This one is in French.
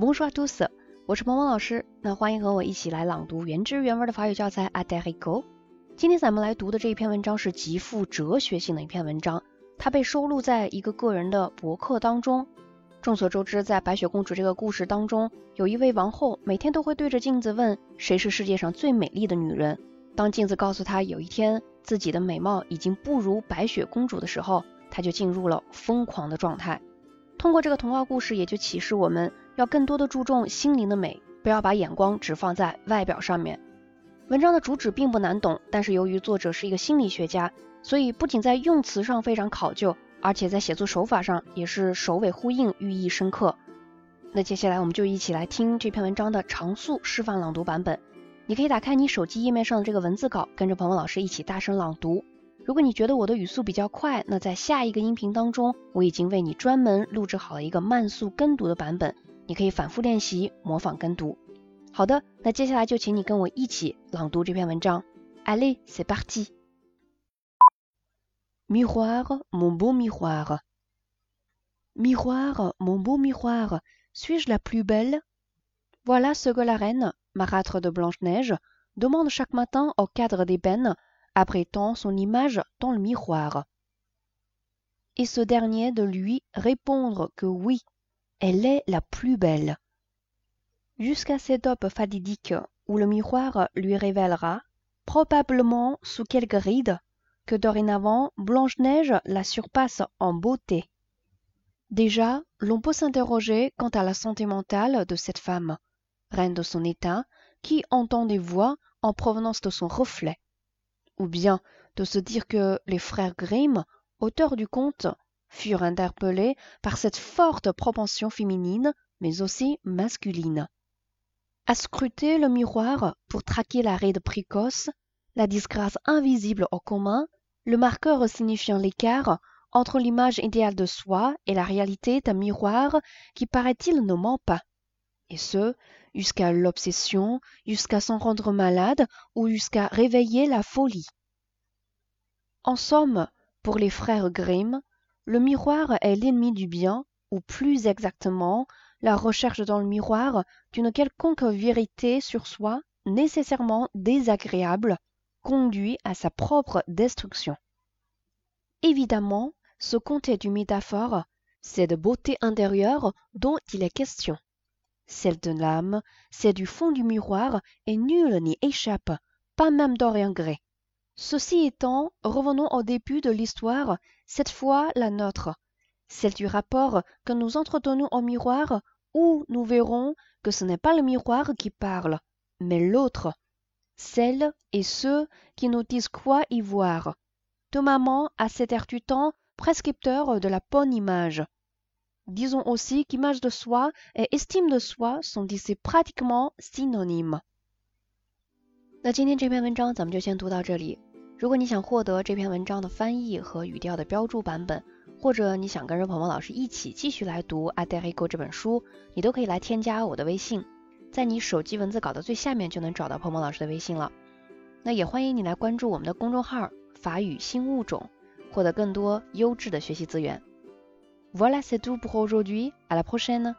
Bonjour à tous，我是萌萌老师。那欢迎和我一起来朗读原汁原味的法语教材《a d e r i c o 今天咱们来读的这一篇文章是极富哲学性的一篇文章，它被收录在一个个人的博客当中。众所周知，在白雪公主这个故事当中，有一位王后每天都会对着镜子问谁是世界上最美丽的女人。当镜子告诉她有一天自己的美貌已经不如白雪公主的时候，她就进入了疯狂的状态。通过这个童话故事，也就启示我们要更多的注重心灵的美，不要把眼光只放在外表上面。文章的主旨并不难懂，但是由于作者是一个心理学家，所以不仅在用词上非常考究，而且在写作手法上也是首尾呼应，寓意深刻。那接下来我们就一起来听这篇文章的常速示范朗读版本。你可以打开你手机页面上的这个文字稿，跟着鹏鹏老师一起大声朗读。如果你觉得我的语速比较快，那在下一个音频当中，我已经为你专门录制好了一个慢速跟读的版本，你可以反复练习模仿跟读。好的，那接下来就请你跟我一起朗读这篇文章。Allez, c'est parti. Miroir, mon beau miroir. Miroir, mon beau miroir, suis-je la plus belle Voilà ce que la reine, marâtre de Blanche-Neige, demande chaque matin au cadre d'ébène, apprêtant son image dans le miroir. Et ce dernier de lui répondre que oui, elle est la plus belle jusqu'à cette aube fatidique où le miroir lui révélera, probablement sous quelques rides, que dorénavant Blanche-Neige la surpasse en beauté. Déjà, l'on peut s'interroger quant à la santé mentale de cette femme, reine de son état, qui entend des voix en provenance de son reflet. Ou bien de se dire que les frères Grimm, auteurs du conte, furent interpellés par cette forte propension féminine, mais aussi masculine à scruter le miroir pour traquer la ride précoce, la disgrâce invisible au commun, le marqueur signifiant l'écart entre l'image idéale de soi et la réalité d'un miroir qui paraît-il ne ment pas. Et ce, jusqu'à l'obsession, jusqu'à s'en rendre malade ou jusqu'à réveiller la folie. En somme, pour les frères Grimm, le miroir est l'ennemi du bien, ou plus exactement, la recherche dans le miroir d'une quelconque vérité sur soi nécessairement désagréable conduit à sa propre destruction. Évidemment, ce conte est une métaphore, c'est de beauté intérieure dont il est question. Celle de l'âme, c'est du fond du miroir et nul n'y échappe, pas même Dorian Gray. Ceci étant, revenons au début de l'histoire, cette fois la nôtre, celle du rapport que nous entretenons au miroir où nous verrons que ce n'est pas le miroir qui parle, mais l'autre, celle et ceux qui nous disent quoi y voir, de maman à cet air du temps prescripteur de la bonne image. Disons aussi qu'image de soi et estime de soi sont d'ici pratiquement synonymes. 那今天这篇文章咱们就先读到这里。 如果你想获得这篇文章的翻译和语调的标注版本，或者你想跟着鹏鹏老师一起继续来读《a d e r i c o 这本书，你都可以来添加我的微信，在你手机文字稿的最下面就能找到鹏鹏老师的微信了。那也欢迎你来关注我们的公众号“法语新物种”，获得更多优质的学习资源。Voilà c'est tout pour aujourd'hui. À la prochaine.